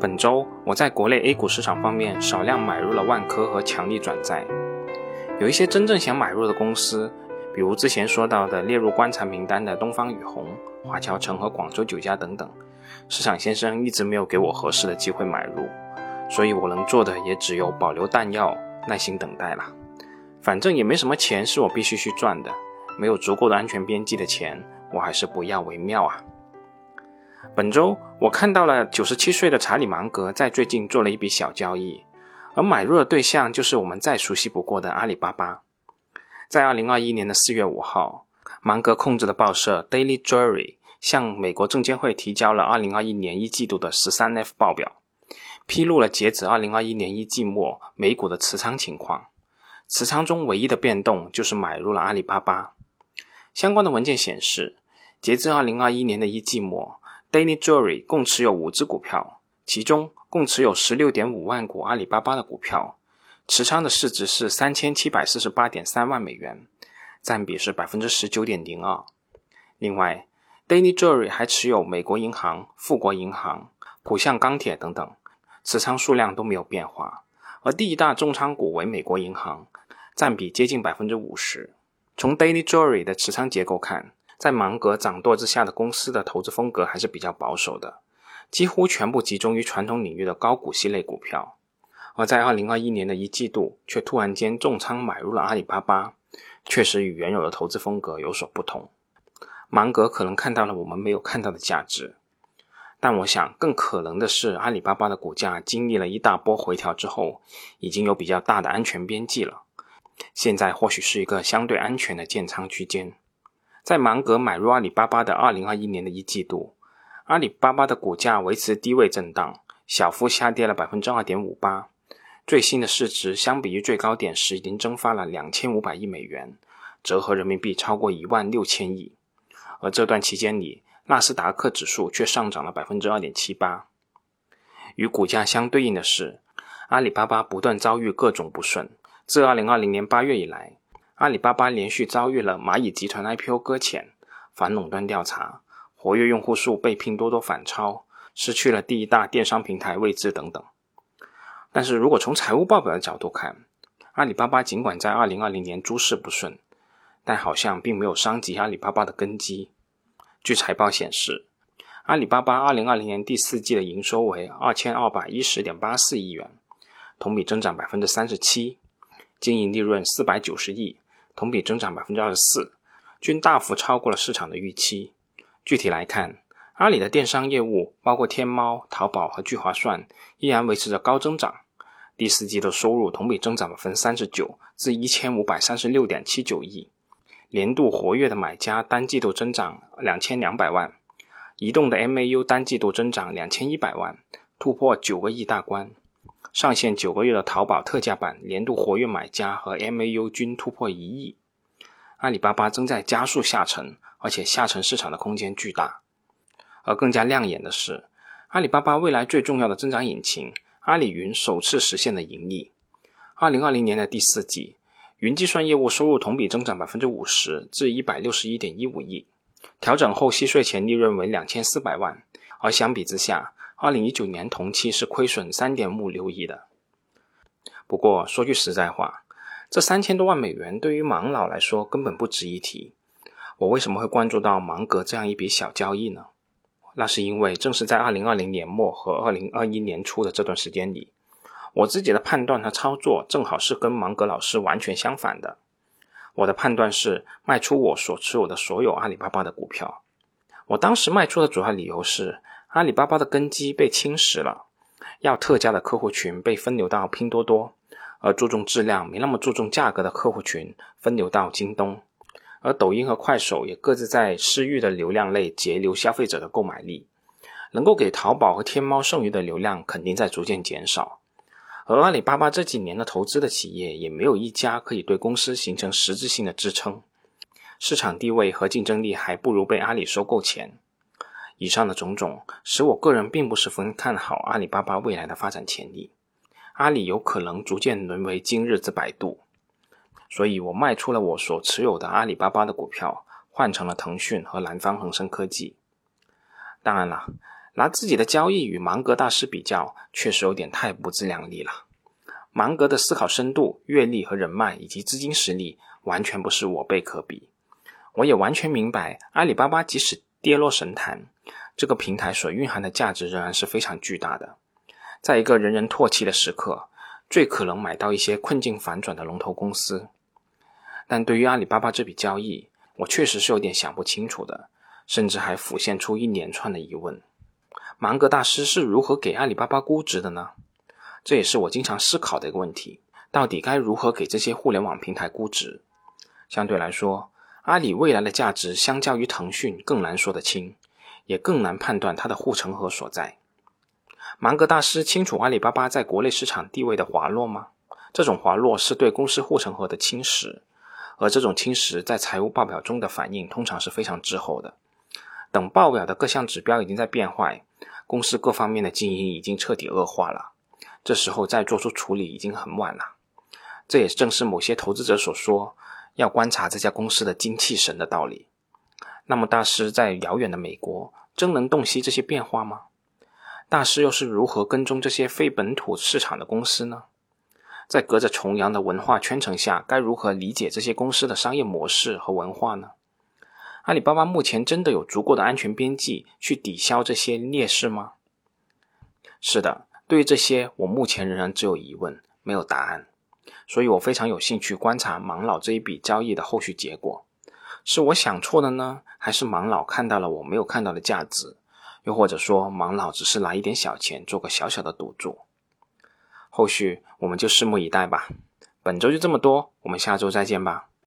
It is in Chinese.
本周我在国内 A 股市场方面少量买入了万科和强力转债。有一些真正想买入的公司，比如之前说到的列入观察名单的东方雨虹、华侨城和广州酒家等等，市场先生一直没有给我合适的机会买入，所以我能做的也只有保留弹药，耐心等待了。反正也没什么钱是我必须去赚的，没有足够的安全边际的钱，我还是不要为妙啊。本周我看到了九十七岁的查理芒格在最近做了一笔小交易，而买入的对象就是我们再熟悉不过的阿里巴巴。在二零二一年的四月五号，芒格控制的报社 Daily Jury 向美国证监会提交了二零二一年一季度的十三 F 报表，披露了截止二零二一年一季末美股的持仓情况。持仓中唯一的变动就是买入了阿里巴巴。相关的文件显示，截至二零二一年的一季末。Daily Jury 共持有五只股票，其中共持有十六点五万股阿里巴巴的股票，持仓的市值是三千七百四十八点三万美元，占比是百分之十九点零二。另外，Daily Jury 还持有美国银行、富国银行、浦项钢铁等等，持仓数量都没有变化。而第一大重仓股为美国银行，占比接近百分之五十。从 Daily Jury 的持仓结构看，在芒格掌舵之下的公司的投资风格还是比较保守的，几乎全部集中于传统领域的高股息类股票。而在二零二一年的一季度，却突然间重仓买入了阿里巴巴，确实与原有的投资风格有所不同。芒格可能看到了我们没有看到的价值，但我想更可能的是，阿里巴巴的股价经历了一大波回调之后，已经有比较大的安全边际了，现在或许是一个相对安全的建仓区间。在芒格买入阿里巴巴的二零二一年的一季度，阿里巴巴的股价维持低位震荡，小幅下跌了百分之二点五八。最新的市值相比于最高点时已经蒸发了两千五百亿美元，折合人民币超过一万六千亿。而这段期间里，纳斯达克指数却上涨了百分之二点七八。与股价相对应的是，阿里巴巴不断遭遇各种不顺。自二零二零年八月以来，阿里巴巴连续遭遇了蚂蚁集团 IPO 搁浅、反垄断调查、活跃用户数被拼多多反超、失去了第一大电商平台位置等等。但是如果从财务报表的角度看，阿里巴巴尽管在2020年诸事不顺，但好像并没有伤及阿里巴巴的根基。据财报显示，阿里巴巴2020年第四季的营收为2210.84亿元，同比增长37%，经营利润490亿。同比增长百分之二十四，均大幅超过了市场的预期。具体来看，阿里的电商业务，包括天猫、淘宝和聚划算，依然维持着高增长。第四季的收入同比增长百分之三十九，至一千五百三十六点七九亿。年度活跃的买家单季度增长两千两百万，移动的 MAU 单季度增长两千一百万，突破九个亿大关。上线九个月的淘宝特价版年度活跃买家和 MAU 均突破一亿，阿里巴巴正在加速下沉，而且下沉市场的空间巨大。而更加亮眼的是，阿里巴巴未来最重要的增长引擎阿里云首次实现了盈利。二零二零年的第四季，云计算业务收入同比增长百分之五十，至一百六十一点一五亿，调整后息税前利润为两千四百万，而相比之下。二零一九年同期是亏损三点五六亿的。不过说句实在话，这三千多万美元对于芒老来说根本不值一提。我为什么会关注到芒格这样一笔小交易呢？那是因为正是在二零二零年末和二零二一年初的这段时间里，我自己的判断和操作正好是跟芒格老师完全相反的。我的判断是卖出我所持有的所有阿里巴巴的股票。我当时卖出的主要理由是。阿里巴巴的根基被侵蚀了，要特价的客户群被分流到拼多多，而注重质量没那么注重价格的客户群分流到京东，而抖音和快手也各自在私域的流量类截留消费者的购买力，能够给淘宝和天猫剩余的流量肯定在逐渐减少，而阿里巴巴这几年的投资的企业也没有一家可以对公司形成实质性的支撑，市场地位和竞争力还不如被阿里收购前。以上的种种使我个人并不十分看好阿里巴巴未来的发展潜力。阿里有可能逐渐沦为今日之百度，所以我卖出了我所持有的阿里巴巴的股票，换成了腾讯和南方恒生科技。当然了，拿自己的交易与芒格大师比较，确实有点太不自量力了。芒格的思考深度、阅历和人脉以及资金实力，完全不是我辈可比。我也完全明白，阿里巴巴即使跌落神坛，这个平台所蕴含的价值仍然是非常巨大的。在一个人人唾弃的时刻，最可能买到一些困境反转的龙头公司。但对于阿里巴巴这笔交易，我确实是有点想不清楚的，甚至还浮现出一连串的疑问：芒格大师是如何给阿里巴巴估值的呢？这也是我经常思考的一个问题：到底该如何给这些互联网平台估值？相对来说，阿里未来的价值相较于腾讯更难说得清，也更难判断它的护城河所在。芒格大师清楚阿里巴巴在国内市场地位的滑落吗？这种滑落是对公司护城河的侵蚀。而这种侵蚀在财务报表中的反应通常是非常滞后的。等报表的各项指标已经在变坏，公司各方面的经营已经彻底恶化了，这时候再做出处理已经很晚了。这也正是某些投资者所说要观察这家公司的精气神的道理。那么大师在遥远的美国真能洞悉这些变化吗？大师又是如何跟踪这些非本土市场的公司呢？在隔着重洋的文化圈层下，该如何理解这些公司的商业模式和文化呢？阿里巴巴目前真的有足够的安全边际去抵消这些劣势吗？是的，对于这些，我目前仍然只有疑问，没有答案。所以我非常有兴趣观察芒老这一笔交易的后续结果。是我想错了呢，还是盲老看到了我没有看到的价值？又或者说，盲老只是拿一点小钱做个小小的赌注？后续我们就拭目以待吧。本周就这么多，我们下周再见吧。